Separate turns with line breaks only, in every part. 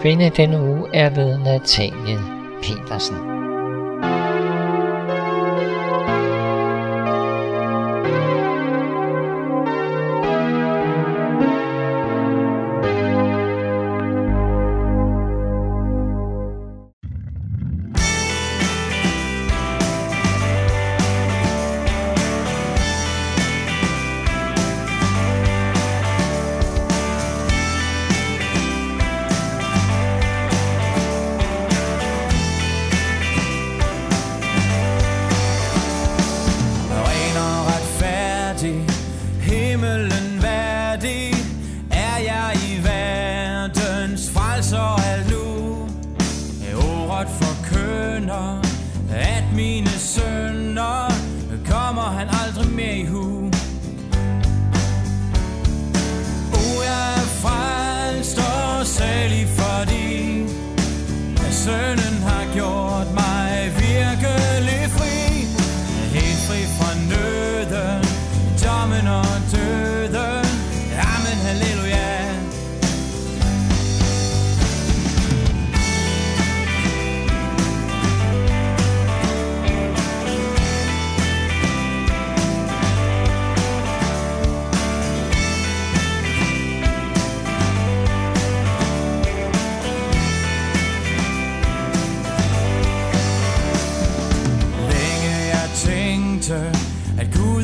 kvinde denne uge er ved Natalie Petersen.
blot forkynder, at mine sønner kommer han aldrig mere i hu. Oh, jeg er frelst og salig, fordi at søn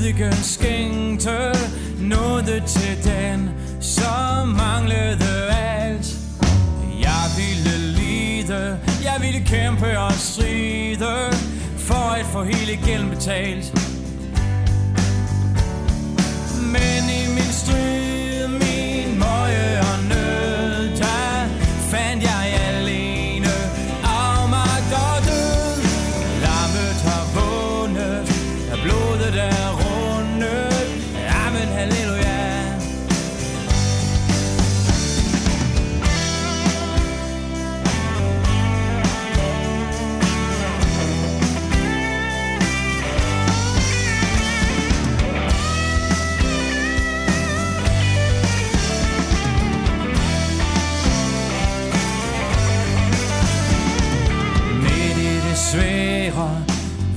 ikke skænkte noget til den, som manglede alt. Jeg ville lide, jeg ville kæmpe og stride, for at få hele gælden betalt.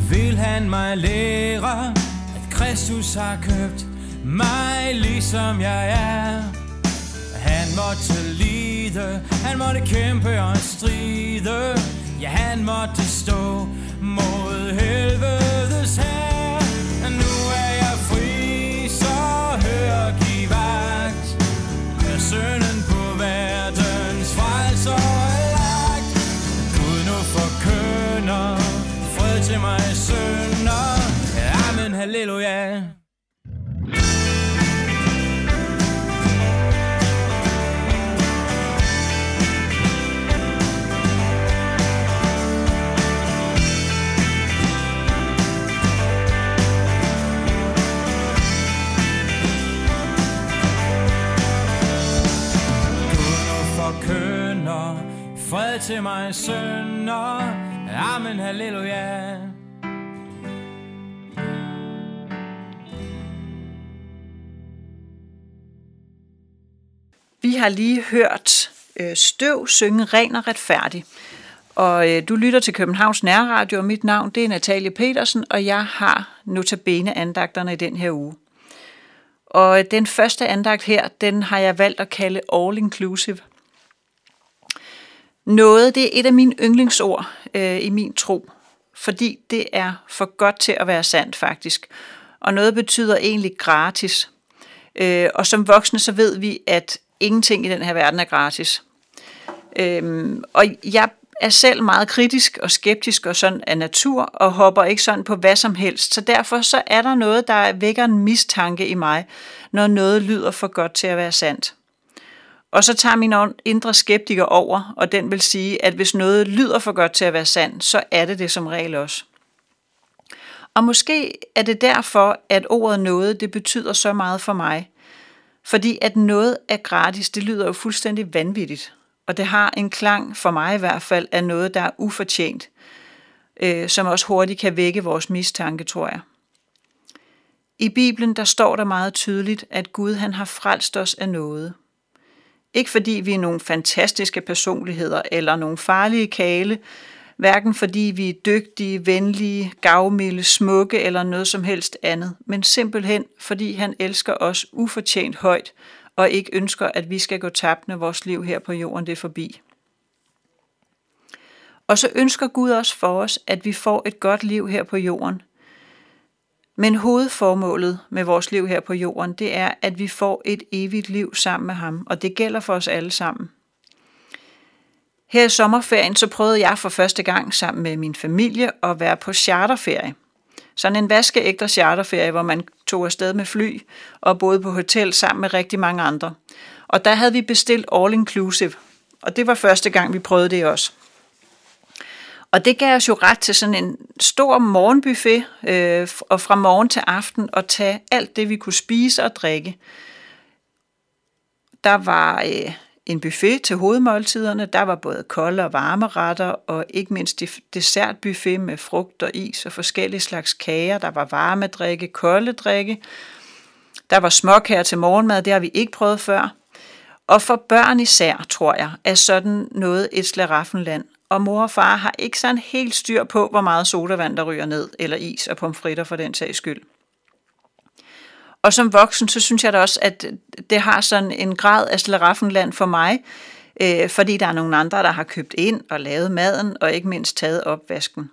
Vil han mig lære, at Kristus har købt mig ligesom jeg er. Han måtte lide, han måtte kæmpe og stride, ja han måtte stå mod helvedes her. Til mig sønder. Amen, halleluja.
Vi har lige hørt øh, Støv synge ren og retfærdig. Og øh, du lytter til Københavns Nærradio, og mit navn det er Natalie Petersen, og jeg har notabene andagterne i den her uge. Og øh, den første andagt her, den har jeg valgt at kalde All Inclusive. Noget, det er et af mine yndlingsord øh, i min tro, fordi det er for godt til at være sandt faktisk. Og noget betyder egentlig gratis. Øh, og som voksne så ved vi, at ingenting i den her verden er gratis. Øh, og jeg er selv meget kritisk og skeptisk og sådan af natur, og hopper ikke sådan på hvad som helst. Så derfor så er der noget, der vækker en mistanke i mig, når noget lyder for godt til at være sandt. Og så tager min indre skeptiker over, og den vil sige, at hvis noget lyder for godt til at være sandt, så er det det som regel også. Og måske er det derfor, at ordet noget, det betyder så meget for mig. Fordi at noget er gratis, det lyder jo fuldstændig vanvittigt. Og det har en klang, for mig i hvert fald, af noget, der er ufortjent. Øh, som også hurtigt kan vække vores mistanke, tror jeg. I Bibelen, der står der meget tydeligt, at Gud han har frelst os af noget. Ikke fordi vi er nogle fantastiske personligheder eller nogle farlige kale, hverken fordi vi er dygtige, venlige, gavmilde, smukke eller noget som helst andet, men simpelthen fordi han elsker os ufortjent højt og ikke ønsker, at vi skal gå tabt, når vores liv her på jorden det er forbi. Og så ønsker Gud også for os, at vi får et godt liv her på jorden. Men hovedformålet med vores liv her på jorden, det er, at vi får et evigt liv sammen med ham, og det gælder for os alle sammen. Her i sommerferien så prøvede jeg for første gang sammen med min familie at være på charterferie. Sådan en vaskeægter charterferie, hvor man tog afsted med fly og boede på hotel sammen med rigtig mange andre. Og der havde vi bestilt all inclusive, og det var første gang, vi prøvede det også. Og det gav os jo ret til sådan en stor morgenbuffet, øh, og fra morgen til aften at tage alt det, vi kunne spise og drikke. Der var øh, en buffet til hovedmåltiderne. Der var både kolde og varme retter, og ikke mindst dessertbuffet med frugt og is og forskellige slags kager. Der var varme drikke, kolde drikke. Der var småkager til morgenmad, det har vi ikke prøvet før. Og for børn især, tror jeg, er sådan noget et slaraffenland. Og mor og far har ikke sådan helt styr på, hvor meget sodavand der ryger ned, eller is og pomfritter for den sags skyld. Og som voksen, så synes jeg da også, at det har sådan en grad af slaraffenland for mig, øh, fordi der er nogle andre, der har købt ind og lavet maden, og ikke mindst taget opvasken.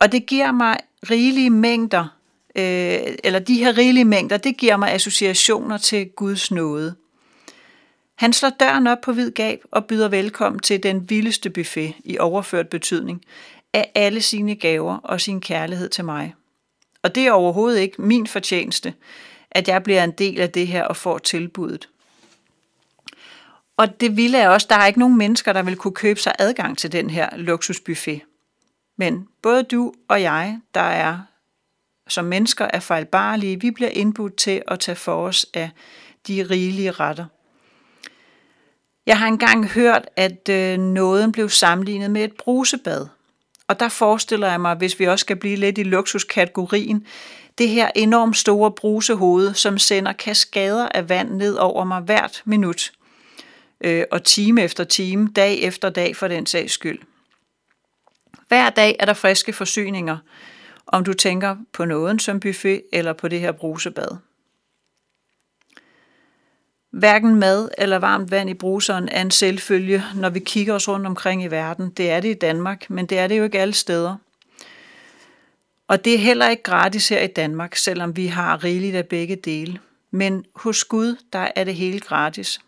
Og det giver mig rigelige mængder, øh, eller de her rigelige mængder, det giver mig associationer til Guds nåde. Han slår døren op på vid gab og byder velkommen til den vildeste buffet i overført betydning af alle sine gaver og sin kærlighed til mig. Og det er overhovedet ikke min fortjeneste, at jeg bliver en del af det her og får tilbuddet. Og det ville er også, der er ikke nogen mennesker, der vil kunne købe sig adgang til den her luksusbuffet. Men både du og jeg, der er som mennesker er fejlbarlige, vi bliver indbudt til at tage for os af de rigelige retter. Jeg har engang hørt, at øh, nåden blev sammenlignet med et brusebad – og der forestiller jeg mig, hvis vi også skal blive lidt i luksuskategorien, det her enormt store brusehoved, som sender kaskader af vand ned over mig hvert minut. Øh, og time efter time, dag efter dag for den sags skyld. Hver dag er der friske forsyninger, om du tænker på nåden som buffet eller på det her brusebad. Hverken mad eller varmt vand i bruseren er en selvfølge, når vi kigger os rundt omkring i verden. Det er det i Danmark, men det er det jo ikke alle steder. Og det er heller ikke gratis her i Danmark, selvom vi har rigeligt af begge dele. Men hos Gud, der er det hele gratis.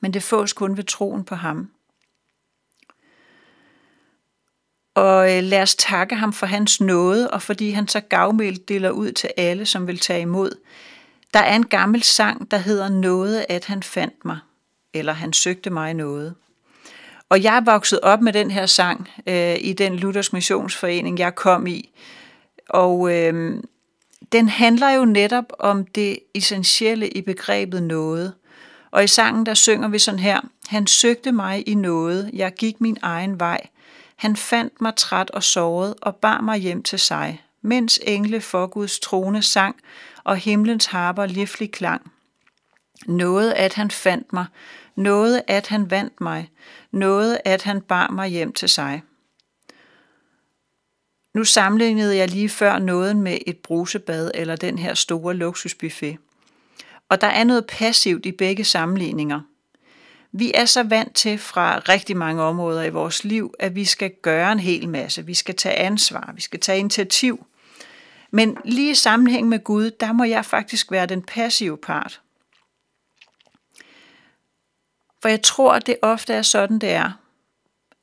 Men det fås kun ved troen på ham. Og øh, lad os takke ham for hans nåde, og fordi han så gavmildt deler ud til alle, som vil tage imod. Der er en gammel sang, der hedder Noget, at han fandt mig, eller han søgte mig noget. Og jeg er vokset op med den her sang øh, i den Luthers Missionsforening, jeg kom i. Og øh, den handler jo netop om det essentielle i begrebet noget. Og i sangen der synger vi sådan her, Han søgte mig i noget, jeg gik min egen vej. Han fandt mig træt og såret og bar mig hjem til sig, mens engle for Guds trone sang og himlens harper livlig klang. Noget at han fandt mig, noget at han vandt mig, noget at han bar mig hjem til sig. Nu sammenlignede jeg lige før noget med et brusebad eller den her store luksusbuffet. Og der er noget passivt i begge sammenligninger. Vi er så vant til fra rigtig mange områder i vores liv, at vi skal gøre en hel masse. Vi skal tage ansvar, vi skal tage initiativ. Men lige i sammenhæng med Gud, der må jeg faktisk være den passive part. For jeg tror, at det ofte er sådan, det er,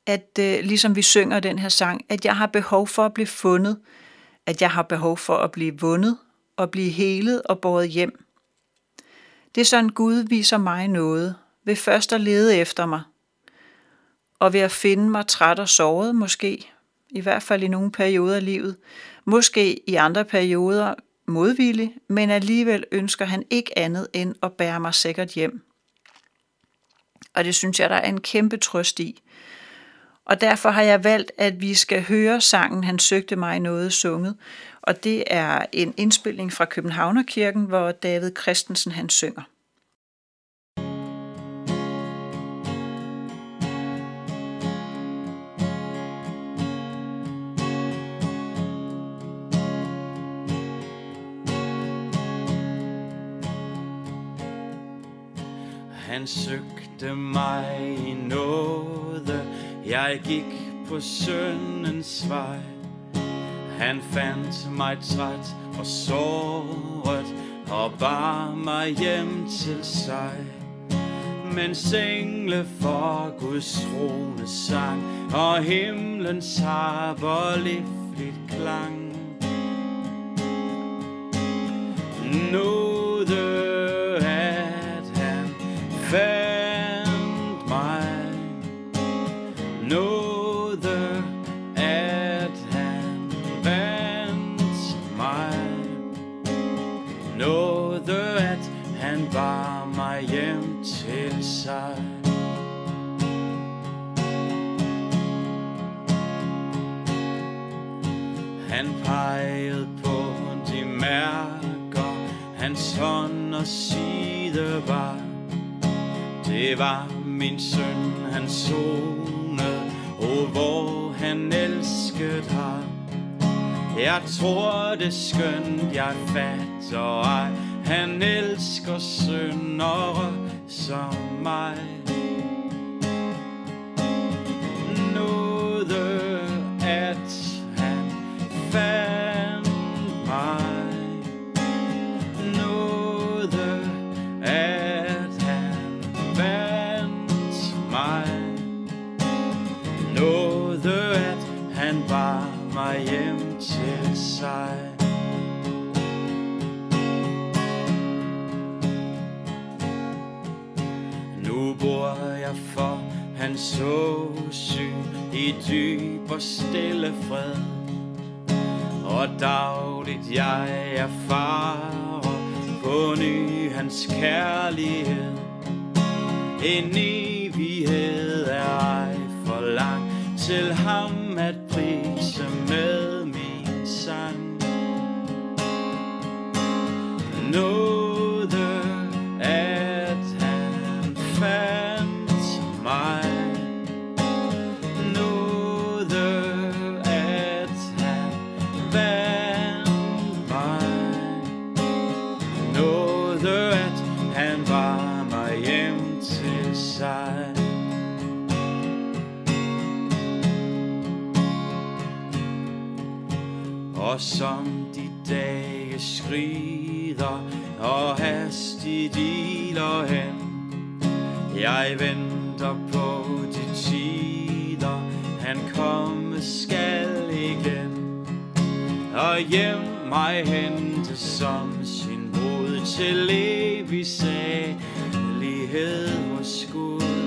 at øh, ligesom vi synger den her sang, at jeg har behov for at blive fundet, at jeg har behov for at blive vundet og blive helet og båret hjem. Det er sådan, Gud viser mig noget, ved først at lede efter mig, og ved at finde mig træt og såret måske, i hvert fald i nogle perioder af livet, måske i andre perioder modvillig, men alligevel ønsker han ikke andet end at bære mig sikkert hjem. Og det synes jeg, der er en kæmpe trøst i. Og derfor har jeg valgt, at vi skal høre sangen Han søgte mig noget sunget. Og det er en indspilning fra Københavnerkirken, hvor David Christensen han synger.
Han søgte mig i nåde, jeg gik på søndens vej. Han fandt mig træt og såret og bar mig hjem til sig. Men engle for Guds trone sang, og himlens harper livligt klang. Nåde, hans hånd og side var. Det var min søn, han sonede, og hvor han elskede har Jeg tror det skønt, jeg fatter ej Han elsker sønder som mig i dyb og stille fred. Og dagligt jeg erfarer på ny hans kærlighed. En evighed er ej for lang til ham at prise med min sang. Nåde at han fandt skrider Og hastigt iler hen. Jeg venter på de tider Han komme skal igen. Og hjem mig hente som sin brud Til evig salighed hos Gud